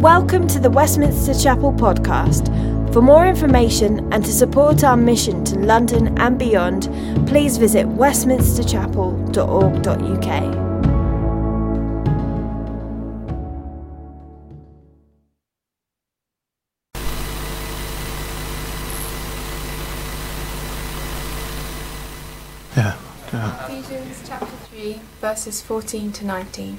Welcome to the Westminster Chapel podcast. For more information and to support our mission to London and beyond, please visit westminsterchapel.org.uk. Yeah. Ephesians chapter 3, verses 14 to 19.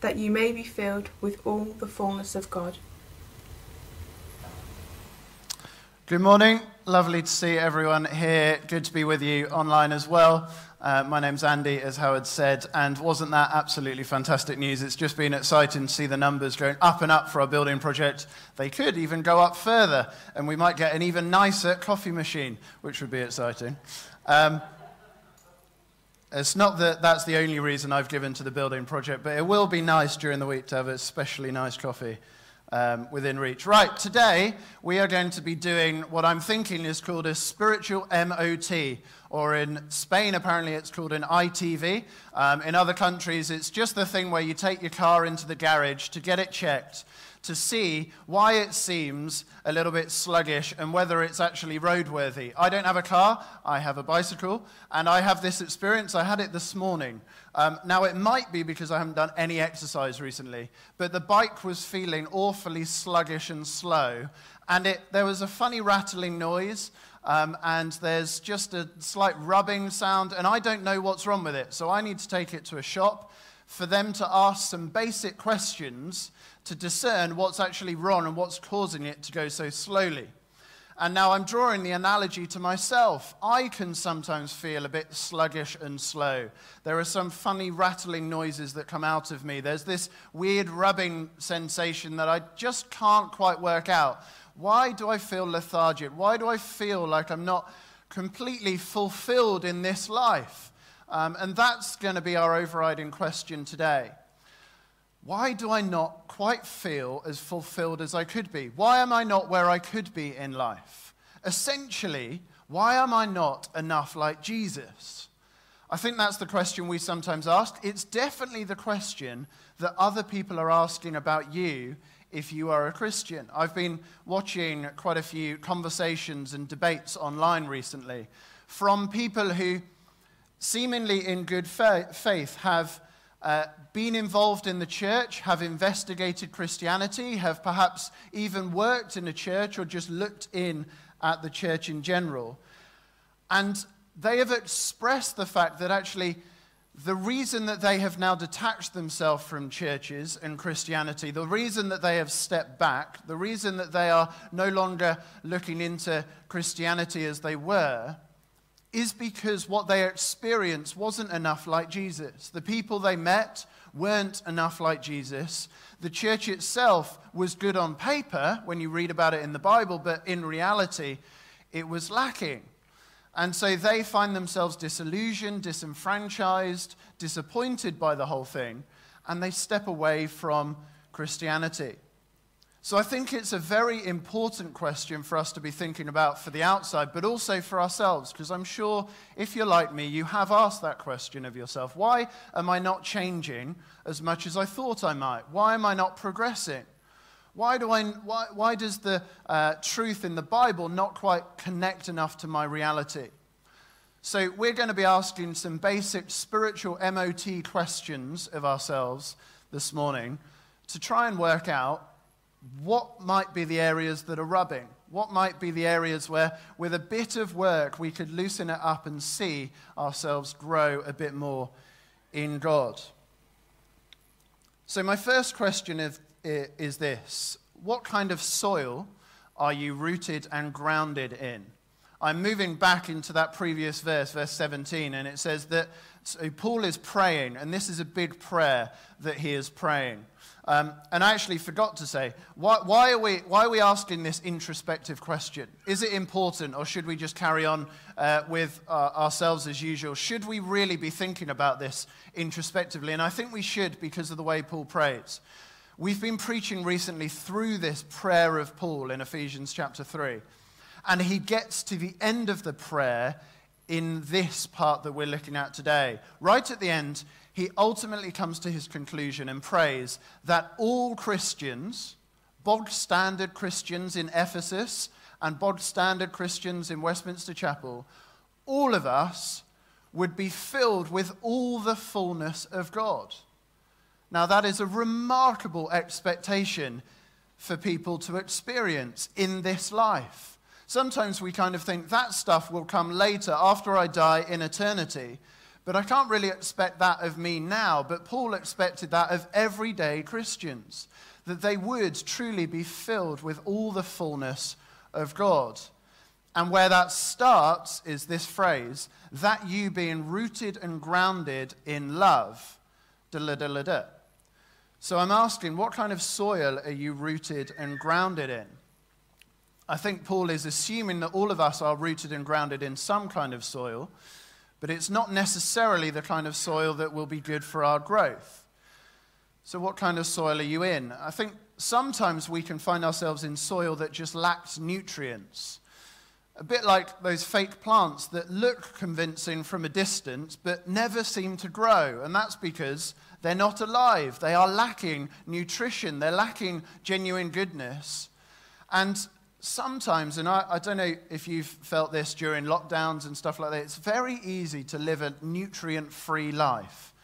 that you may be filled with all the fullness of God. Good morning. Lovely to see everyone here. Good to be with you online as well. Uh, my name's Andy, as Howard said, and wasn't that absolutely fantastic news? It's just been exciting to see the numbers going up and up for our building project. They could even go up further, and we might get an even nicer coffee machine, which would be exciting. Um, it's not that that's the only reason I've given to the building project, but it will be nice during the week to have a especially nice coffee um, within reach. Right, today we are going to be doing what I'm thinking is called a spiritual MOT, or in Spain, apparently it's called an ITV. Um, in other countries, it's just the thing where you take your car into the garage to get it checked to see why it seems a little bit sluggish and whether it's actually roadworthy. I don't have a car, I have a bicycle, and I have this experience. I had it this morning. Um, now, it might be because I haven't done any exercise recently, but the bike was feeling awfully sluggish and slow, and it, there was a funny rattling noise. Um, and there's just a slight rubbing sound, and I don't know what's wrong with it. So I need to take it to a shop for them to ask some basic questions to discern what's actually wrong and what's causing it to go so slowly. And now I'm drawing the analogy to myself. I can sometimes feel a bit sluggish and slow. There are some funny rattling noises that come out of me. There's this weird rubbing sensation that I just can't quite work out. Why do I feel lethargic? Why do I feel like I'm not completely fulfilled in this life? Um, and that's going to be our overriding question today. Why do I not quite feel as fulfilled as I could be? Why am I not where I could be in life? Essentially, why am I not enough like Jesus? I think that's the question we sometimes ask. It's definitely the question that other people are asking about you if you are a Christian. I've been watching quite a few conversations and debates online recently from people who, seemingly in good faith, have uh, been involved in the church, have investigated Christianity, have perhaps even worked in a church or just looked in at the church in general. And they have expressed the fact that actually the reason that they have now detached themselves from churches and Christianity, the reason that they have stepped back, the reason that they are no longer looking into Christianity as they were, is because what they experienced wasn't enough like Jesus. The people they met weren't enough like Jesus. The church itself was good on paper when you read about it in the Bible, but in reality, it was lacking. And so they find themselves disillusioned, disenfranchised, disappointed by the whole thing, and they step away from Christianity. So I think it's a very important question for us to be thinking about for the outside, but also for ourselves, because I'm sure if you're like me, you have asked that question of yourself. Why am I not changing as much as I thought I might? Why am I not progressing? Why, do I, why, why does the uh, truth in the Bible not quite connect enough to my reality? So, we're going to be asking some basic spiritual MOT questions of ourselves this morning to try and work out what might be the areas that are rubbing? What might be the areas where, with a bit of work, we could loosen it up and see ourselves grow a bit more in God? So, my first question is, is this What kind of soil are you rooted and grounded in? I'm moving back into that previous verse, verse 17, and it says that so Paul is praying, and this is a big prayer that he is praying. Um, and I actually forgot to say, why, why, are we, why are we asking this introspective question? Is it important, or should we just carry on uh, with uh, ourselves as usual? Should we really be thinking about this introspectively? And I think we should because of the way Paul prays. We've been preaching recently through this prayer of Paul in Ephesians chapter 3. And he gets to the end of the prayer in this part that we're looking at today. Right at the end, he ultimately comes to his conclusion and prays that all Christians, bog standard Christians in Ephesus and bog standard Christians in Westminster Chapel, all of us would be filled with all the fullness of God. Now, that is a remarkable expectation for people to experience in this life. Sometimes we kind of think that stuff will come later after I die in eternity. But I can't really expect that of me now. But Paul expected that of everyday Christians, that they would truly be filled with all the fullness of God. And where that starts is this phrase that you being rooted and grounded in love. So I'm asking, what kind of soil are you rooted and grounded in? I think Paul is assuming that all of us are rooted and grounded in some kind of soil, but it's not necessarily the kind of soil that will be good for our growth. So, what kind of soil are you in? I think sometimes we can find ourselves in soil that just lacks nutrients. A bit like those fake plants that look convincing from a distance but never seem to grow. And that's because they're not alive. They are lacking nutrition, they're lacking genuine goodness. And sometimes, and I, I, don't know if you've felt this during lockdowns and stuff like that, it's very easy to live a nutrient free life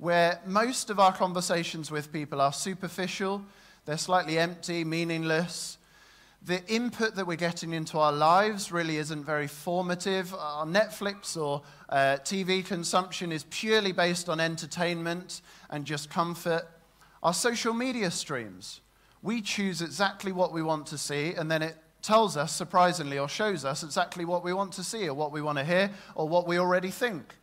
where most of our conversations with people are superficial, they're slightly empty, meaningless. The input that we're getting into our lives really isn't very formative. Our Netflix or uh, TV consumption is purely based on entertainment and just comfort. Our social media streams we choose exactly what we want to see, and then it tells us, surprisingly, or shows us exactly what we want to see, or what we want to hear, or what we already think.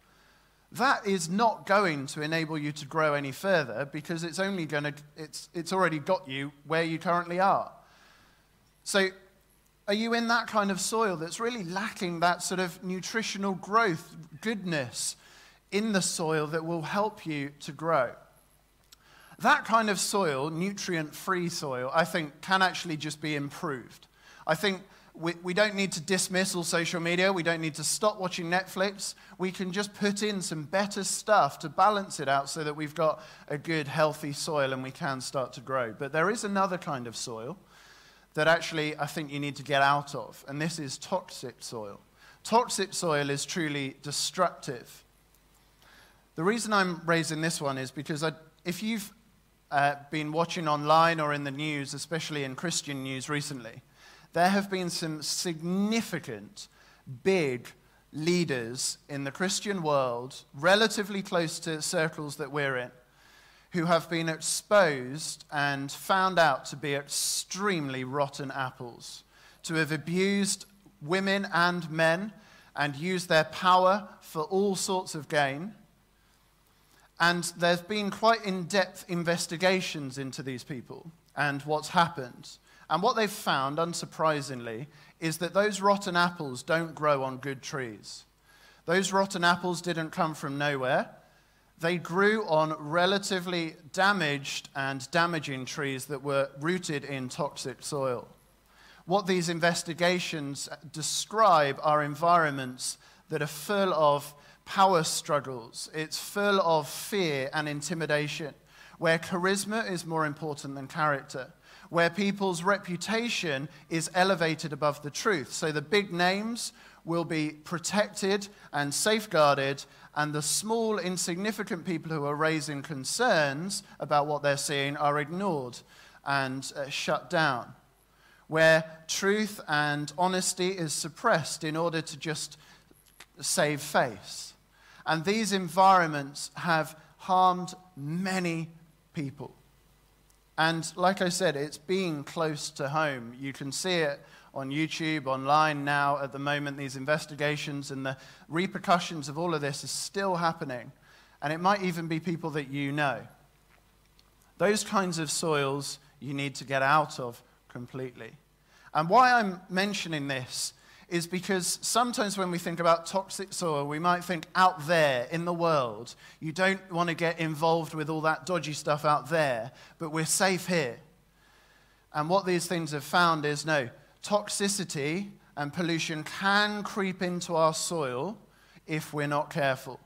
That is not going to enable you to grow any further because it's only going to, it's, it's already got you where you currently are. So, are you in that kind of soil that's really lacking that sort of nutritional growth, goodness in the soil that will help you to grow? That kind of soil, nutrient free soil, I think can actually just be improved. I think we, we don't need to dismiss all social media. We don't need to stop watching Netflix. We can just put in some better stuff to balance it out so that we've got a good, healthy soil and we can start to grow. But there is another kind of soil that actually I think you need to get out of, and this is toxic soil. Toxic soil is truly destructive. The reason I'm raising this one is because I, if you've uh, been watching online or in the news, especially in Christian news recently, there have been some significant, big leaders in the Christian world, relatively close to circles that we're in, who have been exposed and found out to be extremely rotten apples, to have abused women and men and used their power for all sorts of gain and there's been quite in depth investigations into these people and what's happened. And what they've found, unsurprisingly, is that those rotten apples don't grow on good trees. Those rotten apples didn't come from nowhere. They grew on relatively damaged and damaging trees that were rooted in toxic soil. What these investigations describe are environments that are full of power struggles. It's full of fear and intimidation, where charisma is more important than character, where people's reputation is elevated above the truth. So the big names will be protected and safeguarded, and the small, insignificant people who are raising concerns about what they're seeing are ignored and uh, shut down. Where truth and honesty is suppressed in order to just save face. And these environments have harmed many people. And like I said, it's being close to home. You can see it on YouTube, online now at the moment. These investigations and the repercussions of all of this is still happening. And it might even be people that you know. Those kinds of soils you need to get out of completely. And why I'm mentioning this is because sometimes when we think about toxic soil, we might think out there in the world. You don't want to get involved with all that dodgy stuff out there, but we're safe here. And what these things have found is no, toxicity and pollution can creep into our soil if we're not careful.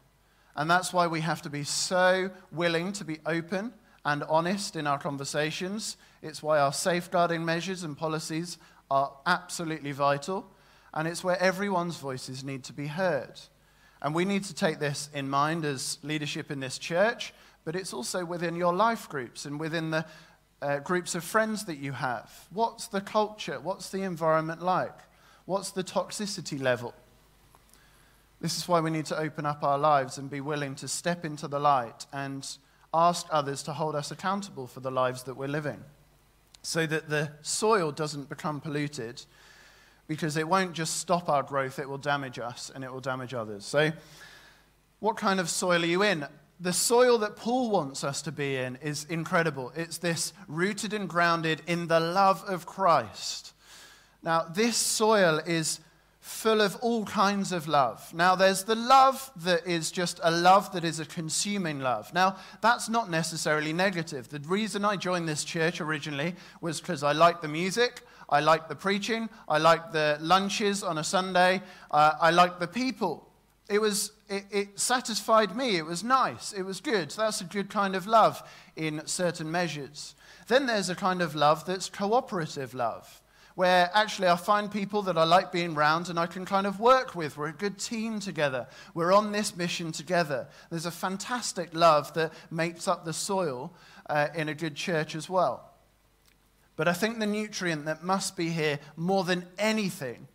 And that's why we have to be so willing to be open and honest in our conversations. It's why our safeguarding measures and policies are absolutely vital and it's where everyone's voices need to be heard. And we need to take this in mind as leadership in this church, but it's also within your life groups and within the uh, groups of friends that you have. What's the culture? What's the environment like? What's the toxicity level? This is why we need to open up our lives and be willing to step into the light and ask others to hold us accountable for the lives that we're living so that the soil doesn't become polluted because it won't just stop our growth, it will damage us and it will damage others. So, what kind of soil are you in? The soil that Paul wants us to be in is incredible. It's this rooted and grounded in the love of Christ. Now, this soil is full of all kinds of love. Now, there's the love that is just a love that is a consuming love. Now, that's not necessarily negative. The reason I joined this church originally was because I liked the music, I liked the preaching. I liked the lunches on a Sunday. Uh, I liked the people. It, was, it, it satisfied me. It was nice. It was good. So that's a good kind of love in certain measures. Then there's a kind of love that's cooperative love, where actually I find people that I like being around and I can kind of work with. We're a good team together. We're on this mission together. There's a fantastic love that makes up the soil uh, in a good church as well. But I think the nutrient that must be here more than anything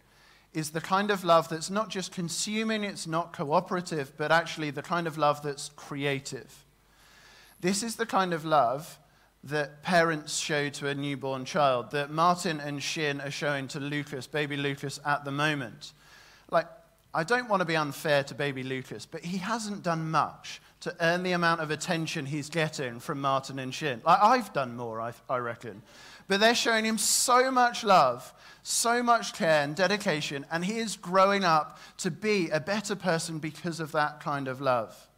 is the kind of love that's not just consuming, it's not cooperative, but actually the kind of love that's creative. This is the kind of love that parents show to a newborn child, that Martin and Shin are showing to Lucas, baby Lucas, at the moment. Like, I don't want to be unfair to baby Lucas, but he hasn't done much to earn the amount of attention he's getting from Martin and Shin. Like, I've done more, I, I reckon. But they're showing him so much love, so much care and dedication, and he is growing up to be a better person because of that kind of love.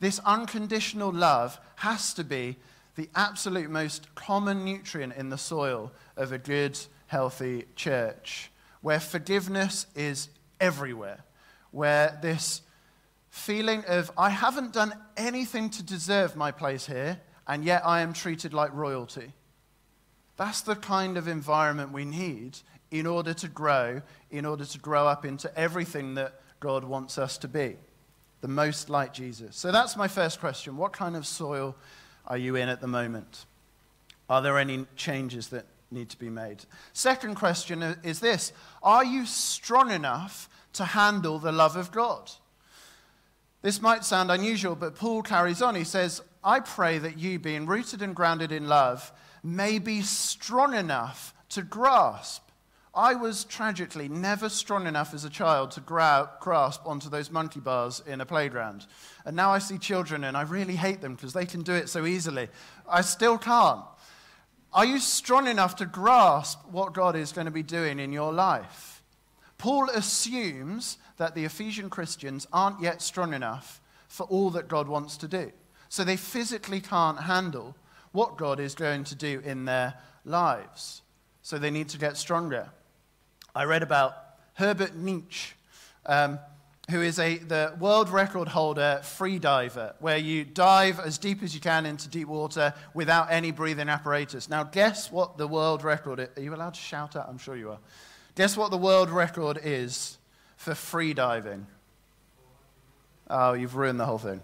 This unconditional love has to be the absolute most common nutrient in the soil of a good, healthy church, where forgiveness is everywhere, where this feeling of, I haven't done anything to deserve my place here, and yet I am treated like royalty. That's the kind of environment we need in order to grow, in order to grow up into everything that God wants us to be, the most like Jesus. So that's my first question. What kind of soil are you in at the moment? Are there any changes that need to be made? Second question is this Are you strong enough to handle the love of God? This might sound unusual, but Paul carries on. He says, I pray that you, being rooted and grounded in love, may be strong enough to grasp. I was tragically never strong enough as a child to gra- grasp onto those monkey bars in a playground. And now I see children and I really hate them because they can do it so easily. I still can't. Are you strong enough to grasp what God is going to be doing in your life? Paul assumes that the Ephesian Christians aren't yet strong enough for all that God wants to do. So they physically can't handle what God is going to do in their lives. So they need to get stronger. I read about Herbert Nitsch, um, who is a, the world record holder free diver, where you dive as deep as you can into deep water without any breathing apparatus. Now, guess what the world record is? Are you allowed to shout out? I'm sure you are. Guess what the world record is for free diving? Oh, you've ruined the whole thing.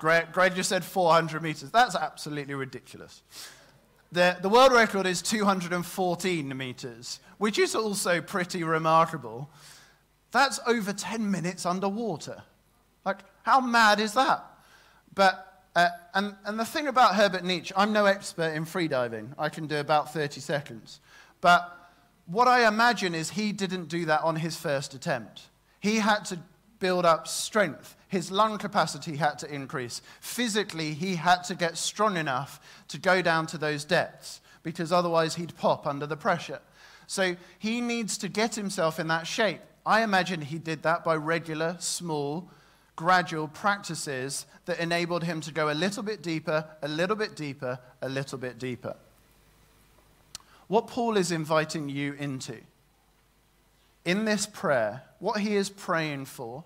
Greg, Greg just said 400 meters. That's absolutely ridiculous. The, the world record is 214 meters, which is also pretty remarkable. That's over 10 minutes underwater. Like, how mad is that? But, uh, and, and the thing about Herbert Nitsch, I'm no expert in freediving. I can do about 30 seconds. But what I imagine is he didn't do that on his first attempt. He had to build up strength. His lung capacity had to increase. Physically, he had to get strong enough to go down to those depths because otherwise he'd pop under the pressure. So he needs to get himself in that shape. I imagine he did that by regular, small, gradual practices that enabled him to go a little bit deeper, a little bit deeper, a little bit deeper. What Paul is inviting you into in this prayer, what he is praying for,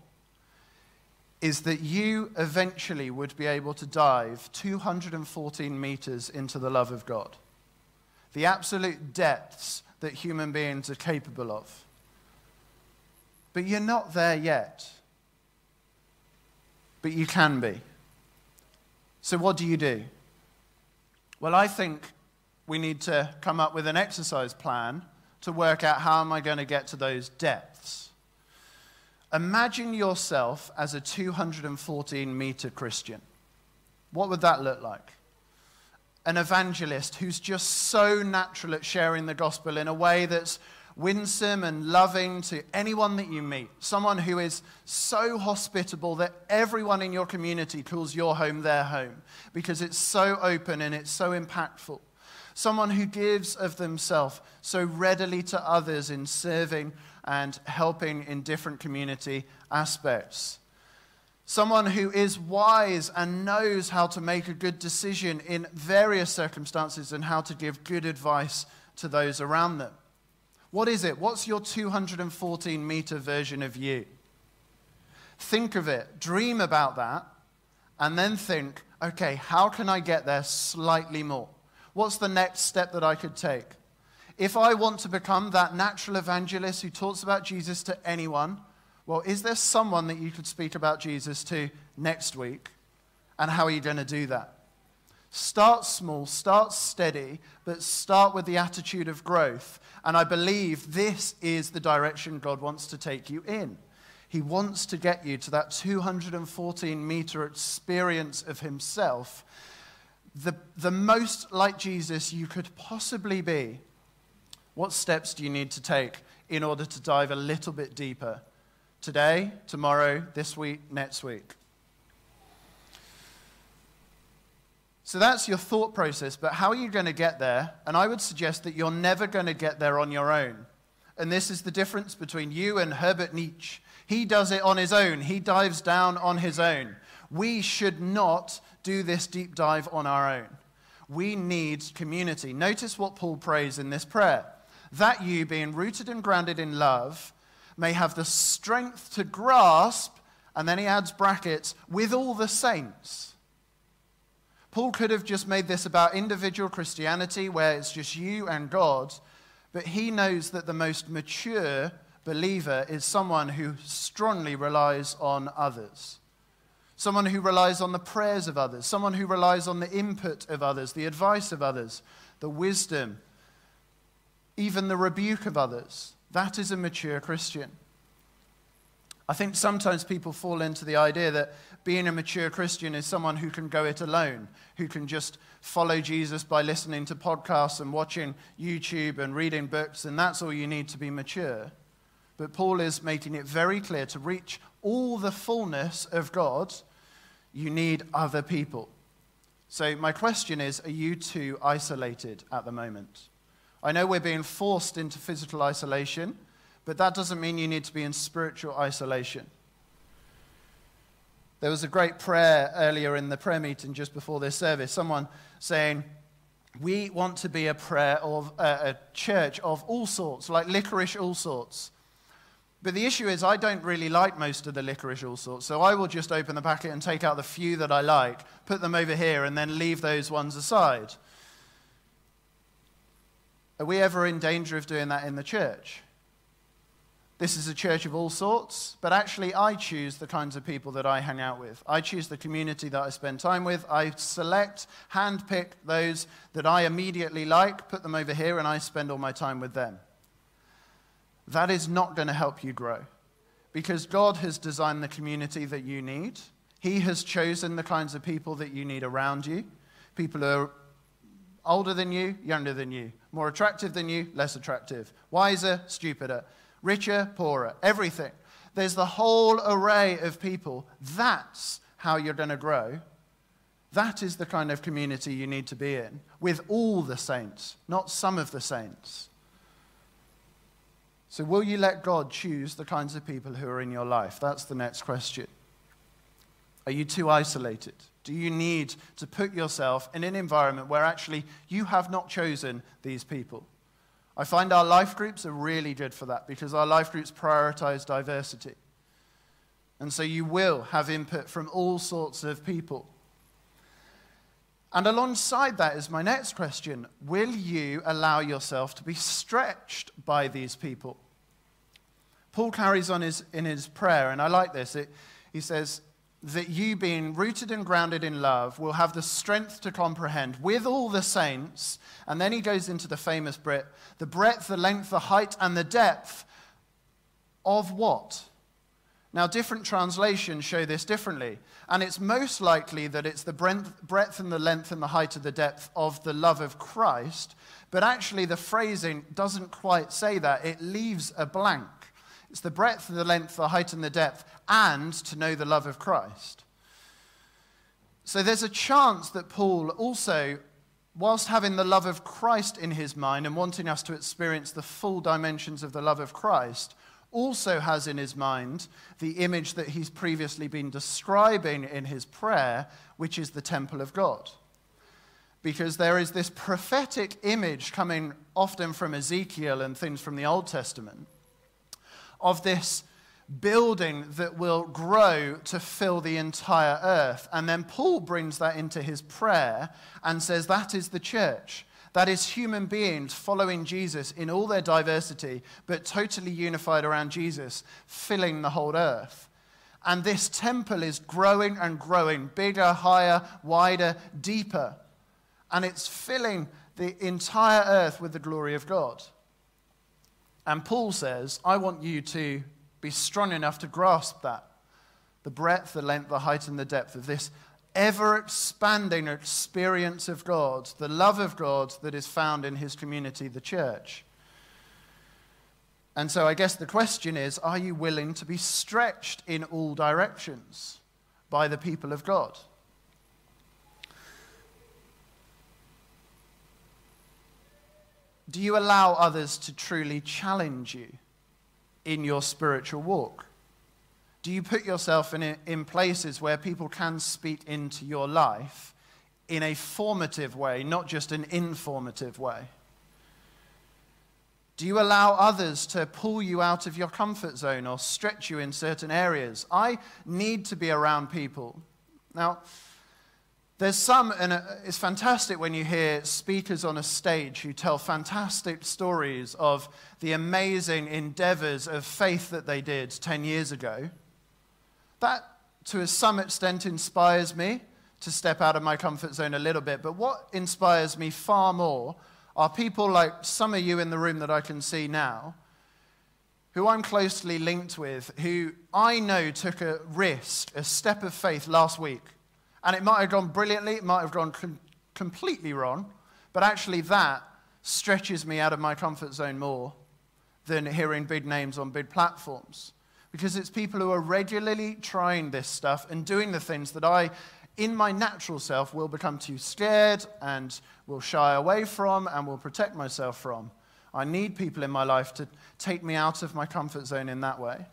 is that you eventually would be able to dive 214 meters into the love of God. The absolute depths that human beings are capable of. But you're not there yet. But you can be. So, what do you do? Well, I think we need to come up with an exercise plan to work out how am I going to get to those depths. Imagine yourself as a 214 meter Christian. What would that look like? An evangelist who's just so natural at sharing the gospel in a way that's winsome and loving to anyone that you meet. Someone who is so hospitable that everyone in your community calls your home their home because it's so open and it's so impactful. Someone who gives of themselves so readily to others in serving and helping in different community aspects. Someone who is wise and knows how to make a good decision in various circumstances and how to give good advice to those around them. What is it? What's your 214 meter version of you? Think of it, dream about that, and then think okay, how can I get there slightly more? What's the next step that I could take? If I want to become that natural evangelist who talks about Jesus to anyone, well, is there someone that you could speak about Jesus to next week? And how are you going to do that? Start small, start steady, but start with the attitude of growth. And I believe this is the direction God wants to take you in. He wants to get you to that 214 meter experience of Himself the, the most like Jesus you could possibly be, what steps do you need to take in order to dive a little bit deeper? Today, tomorrow, this week, next week. So that's your thought process, but how are you going to get there? And I would suggest that you're never going to get there on your own. And this is the difference between you and Herbert Nitsch. He does it on his own, he dives down on his own. We should not do this deep dive on our own. We need community. Notice what Paul prays in this prayer that you, being rooted and grounded in love, may have the strength to grasp, and then he adds brackets, with all the saints. Paul could have just made this about individual Christianity, where it's just you and God, but he knows that the most mature believer is someone who strongly relies on others someone who relies on the prayers of others, someone who relies on the input of others, the advice of others, the wisdom, even the rebuke of others. That is a mature Christian. I think sometimes people fall into the idea that being a mature Christian is someone who can go it alone, who can just follow Jesus by listening to podcasts and watching YouTube and reading books, and that's all you need to be mature. But Paul is making it very clear to reach all the fullness of God, you need other people. So, my question is are you too isolated at the moment? I know we're being forced into physical isolation, but that doesn't mean you need to be in spiritual isolation. There was a great prayer earlier in the prayer meeting just before this service. Someone saying, We want to be a prayer of uh, a church of all sorts, like licorice all sorts. But the issue is, I don't really like most of the licorice all sorts, so I will just open the packet and take out the few that I like, put them over here, and then leave those ones aside. Are we ever in danger of doing that in the church? This is a church of all sorts, but actually, I choose the kinds of people that I hang out with. I choose the community that I spend time with. I select, handpick those that I immediately like, put them over here, and I spend all my time with them that is not going to help you grow because God has designed the community that you need. He has chosen the kinds of people that you need around you. People who are older than you, younger than you, More attractive than you, less attractive. Wiser, stupider. Richer, poorer. Everything. There's the whole array of people. That's how you're going to grow. That is the kind of community you need to be in, with all the saints, not some of the saints. So, will you let God choose the kinds of people who are in your life? That's the next question. Are you too isolated? Do you need to put yourself in an environment where actually you have not chosen these people? I find our life groups are really good for that because our life groups prioritize diversity. And so you will have input from all sorts of people. And alongside that is my next question Will you allow yourself to be stretched by these people? Paul carries on his, in his prayer, and I like this. It, he says, that you, being rooted and grounded in love, will have the strength to comprehend with all the saints. And then he goes into the famous Brit the breadth, the length, the height, and the depth of what? Now, different translations show this differently. And it's most likely that it's the breadth and the length and the height and the depth of the love of Christ. But actually, the phrasing doesn't quite say that, it leaves a blank. It's the breadth and the length, the height and the depth, and to know the love of Christ. So there's a chance that Paul also, whilst having the love of Christ in his mind and wanting us to experience the full dimensions of the love of Christ, also has in his mind the image that he's previously been describing in his prayer, which is the temple of God. Because there is this prophetic image coming often from Ezekiel and things from the Old Testament of this building that will grow to fill the entire earth. And then Paul brings that into his prayer and says that is the church. That is human beings following Jesus in all their diversity, but totally unified around Jesus, filling the whole earth. And this temple is growing and growing, bigger, higher, wider, deeper. And it's filling the entire earth with the glory of God. And Paul says, I want you to be strong enough to grasp that the breadth, the length, the height, and the depth of this ever expanding experience of God, the love of God that is found in his community, the church. And so I guess the question is are you willing to be stretched in all directions by the people of God? Do you allow others to truly challenge you in your spiritual walk? Do you put yourself in, in places where people can speak into your life in a formative way, not just an informative way? Do you allow others to pull you out of your comfort zone or stretch you in certain areas? I need to be around people. Now, there's some, and it's fantastic when you hear speakers on a stage who tell fantastic stories of the amazing endeavors of faith that they did 10 years ago. That, to some extent, inspires me to step out of my comfort zone a little bit. But what inspires me far more are people like some of you in the room that I can see now, who I'm closely linked with, who I know took a risk, a step of faith last week and it might have gone brilliantly, it might have gone com- completely wrong, but actually that stretches me out of my comfort zone more than hearing big names on big platforms. Because it's people who are regularly trying this stuff and doing the things that I, in my natural self, will become too scared and will shy away from and will protect myself from. I need people in my life to take me out of my comfort zone in that way.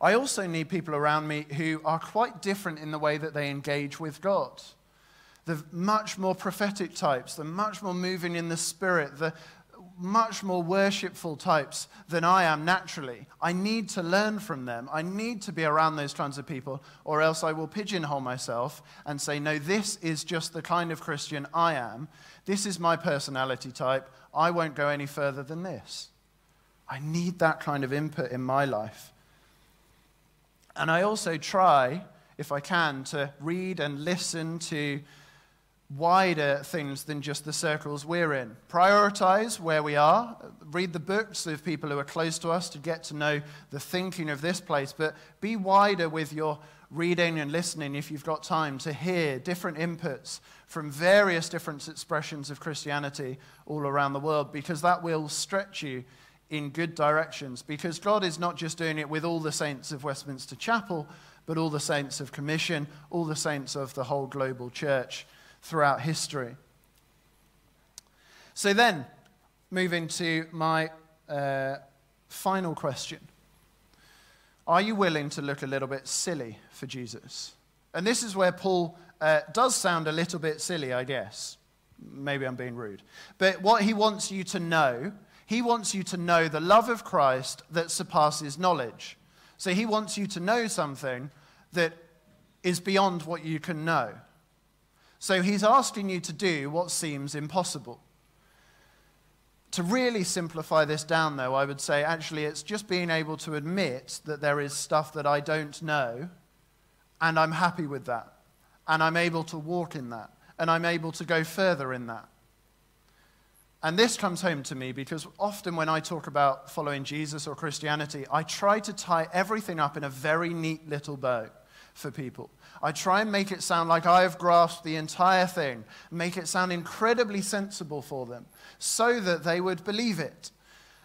I also need people around me who are quite different in the way that they engage with God. The much more prophetic types, the much more moving in the spirit, the much more worshipful types than I am naturally. I need to learn from them. I need to be around those kinds of people, or else I will pigeonhole myself and say, no, this is just the kind of Christian I am. This is my personality type. I won't go any further than this. I need that kind of input in my life. And I also try, if I can, to read and listen to wider things than just the circles we're in. Prioritize where we are. Read the books of people who are close to us to get to know the thinking of this place, but be wider with your reading and listening if you've got time to hear different inputs from various different expressions of Christianity all around the world because that will stretch you in good directions because God is not just doing it with all the saints of Westminster Chapel, but all the saints of Commission, all the saints of the whole global church throughout history. So, then, moving to my uh, final question Are you willing to look a little bit silly for Jesus? And this is where Paul uh, does sound a little bit silly, I guess. Maybe I'm being rude. But what he wants you to know, he wants you to know the love of Christ that surpasses knowledge. So he wants you to know something that is beyond what you can know. So he's asking you to do what seems impossible. To really simplify this down, though, I would say actually it's just being able to admit that there is stuff that I don't know, and I'm happy with that. And I'm able to walk in that. And I'm able to go further in that. And this comes home to me because often when I talk about following Jesus or Christianity, I try to tie everything up in a very neat little bow for people. I try and make it sound like I have grasped the entire thing, make it sound incredibly sensible for them, so that they would believe it.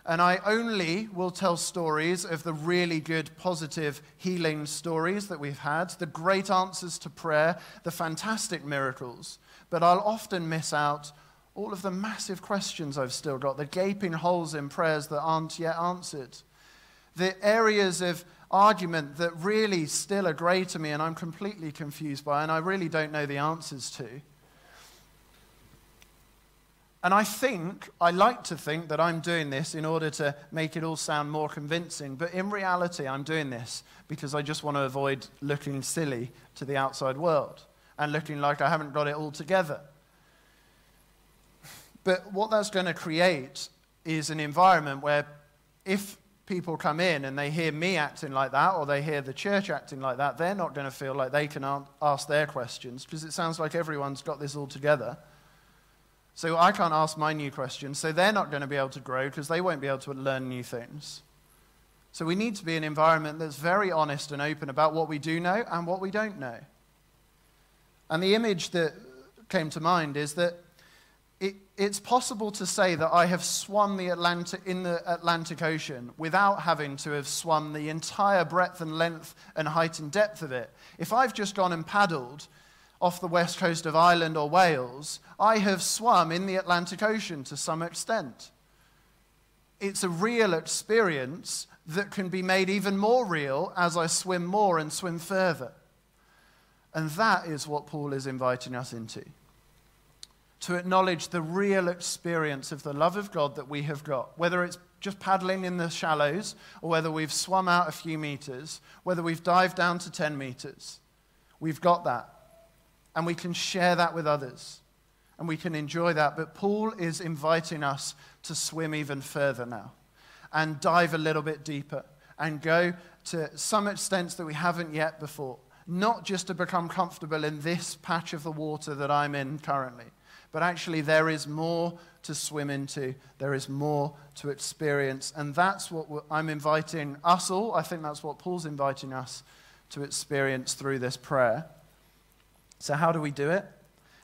And I only will tell stories of the really good, positive healing stories that we've had, the great answers to prayer, the fantastic miracles. But I'll often miss out all of the massive questions I've still got, the gaping holes in prayers that aren't yet answered, the areas of argument that really still are grey to me and I'm completely confused by and I really don't know the answers to. And I think, I like to think that I'm doing this in order to make it all sound more convincing, but in reality, I'm doing this because I just want to avoid looking silly to the outside world and looking like I haven't got it all together. But what that's going to create is an environment where if people come in and they hear me acting like that or they hear the church acting like that, they're not going to feel like they can ask their questions because it sounds like everyone's got this all together. So I can't ask my new questions, so they're not going to be able to grow because they won't be able to learn new things. So we need to be an environment that's very honest and open about what we do know and what we don't know. And the image that came to mind is that it's possible to say that I have swum the Atlantic, in the Atlantic Ocean without having to have swum the entire breadth and length and height and depth of it. If I've just gone and paddled off the west coast of Ireland or Wales, I have swum in the Atlantic Ocean to some extent. It's a real experience that can be made even more real as I swim more and swim further. And that is what Paul is inviting us into to acknowledge the real experience of the love of God that we have got, whether it's just paddling in the shallows or whether we've swum out a few meters, whether we've dived down to 10 meters. We've got that. And we can share that with others. And we can enjoy that. But Paul is inviting us to swim even further now and dive a little bit deeper and go to some extents that we haven't yet before. Not just to become comfortable in this patch of the water that I'm in currently, but actually, there is more to swim into, there is more to experience. And that's what I'm inviting us all. I think that's what Paul's inviting us to experience through this prayer. So, how do we do it?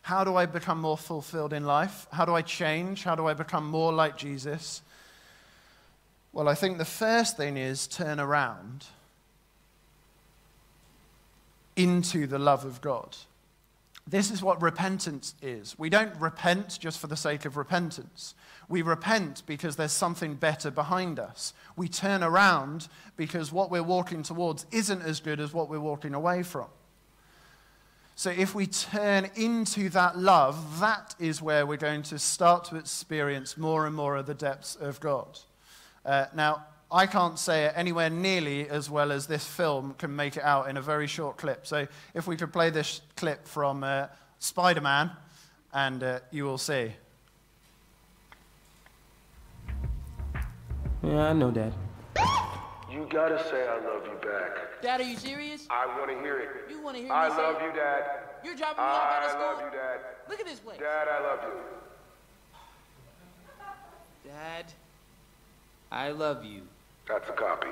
How do I become more fulfilled in life? How do I change? How do I become more like Jesus? Well, I think the first thing is turn around into the love of God. This is what repentance is. We don't repent just for the sake of repentance. We repent because there's something better behind us. We turn around because what we're walking towards isn't as good as what we're walking away from. So if we turn into that love, that is where we're going to start to experience more and more of the depths of God. Uh, now, I can't say it anywhere nearly as well as this film can make it out in a very short clip. So if we could play this clip from uh, Spider Man, and uh, you will see. Yeah, I know that. You gotta say I love you back. Dad, are you serious? I wanna hear it. You want to hear me I say love it? you, Dad. You're dropping me off out of I school? love you, Dad. Look at this place. Dad, I love you. Dad, I love you. That's a copy.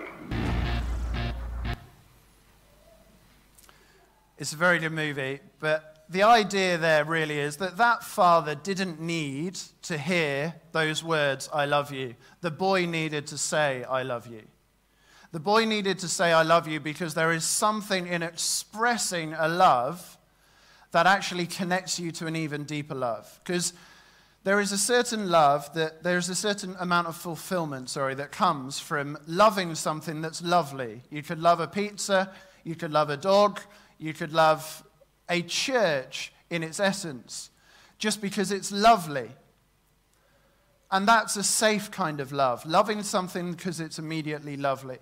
It's a very good movie, but the idea there really is that that father didn't need to hear those words, I love you. The boy needed to say, I love you. The boy needed to say, I love you, because there is something in expressing a love that actually connects you to an even deeper love. Because there is a certain love that there's a certain amount of fulfillment, sorry, that comes from loving something that's lovely. You could love a pizza, you could love a dog, you could love a church in its essence, just because it's lovely. And that's a safe kind of love, loving something because it's immediately lovely.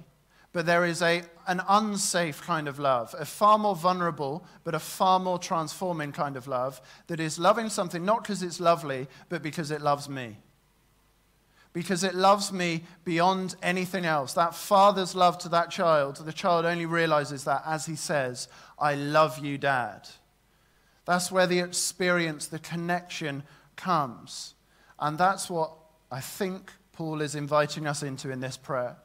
But there is a, an unsafe kind of love, a far more vulnerable, but a far more transforming kind of love that is loving something not because it's lovely, but because it loves me. Because it loves me beyond anything else. That father's love to that child, the child only realizes that as he says, I love you, Dad. That's where the experience, the connection comes. And that's what I think Paul is inviting us into in this prayer.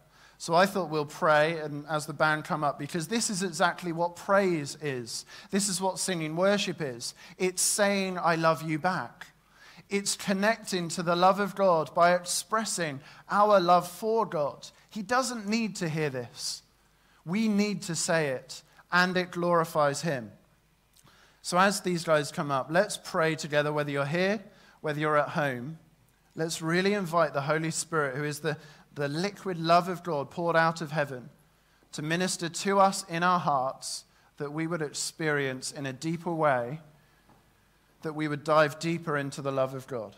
So I thought we'll pray and as the band come up because this is exactly what praise is. This is what singing worship is. It's saying I love you back. It's connecting to the love of God by expressing our love for God. He doesn't need to hear this. We need to say it and it glorifies him. So as these guys come up, let's pray together whether you're here, whether you're at home. Let's really invite the Holy Spirit, who is the, the liquid love of God poured out of heaven, to minister to us in our hearts that we would experience in a deeper way, that we would dive deeper into the love of God.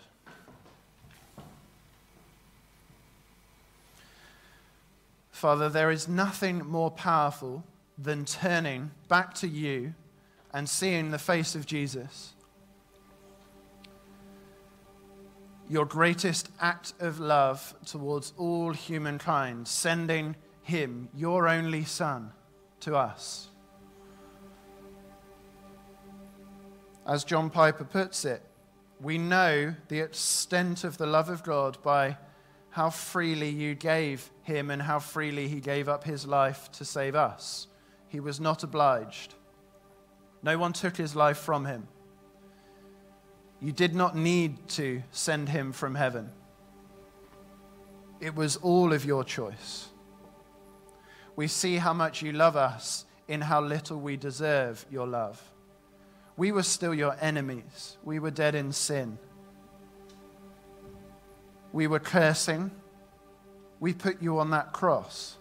Father, there is nothing more powerful than turning back to you and seeing the face of Jesus. Your greatest act of love towards all humankind, sending him, your only Son, to us. As John Piper puts it, we know the extent of the love of God by how freely you gave him and how freely he gave up his life to save us. He was not obliged. No one took his life from him. You did not need to send him from heaven. It was all of your choice. We see how much you love us in how little we deserve your love. We were still your enemies. We were dead in sin. We were cursing. We put you on that cross.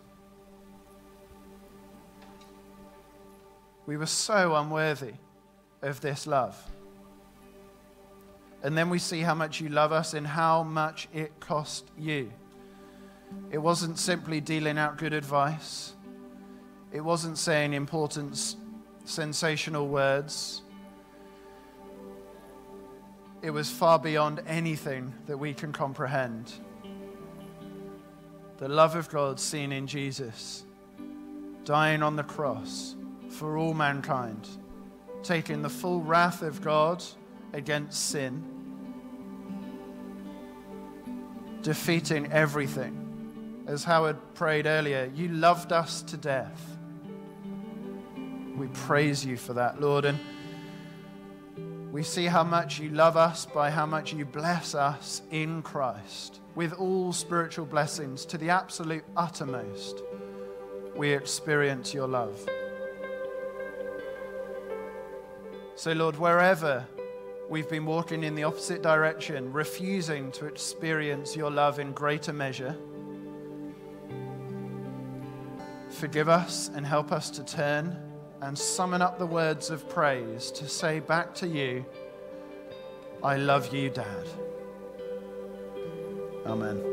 We were so unworthy of this love. And then we see how much you love us and how much it cost you. It wasn't simply dealing out good advice, it wasn't saying important, sensational words. It was far beyond anything that we can comprehend. The love of God seen in Jesus, dying on the cross for all mankind, taking the full wrath of God against sin, defeating everything. As Howard prayed earlier, you loved us to death. We praise you for that, Lord. And we see how much you love us by how much you bless us in Christ with all spiritual blessings to the absolute uttermost. We experience your love. So, Lord, wherever we've been walking in the opposite direction, refusing to experience your love in greater measure, forgive us and help us to turn and summon up the words of praise to say back to you, I love you, Dad. Amen.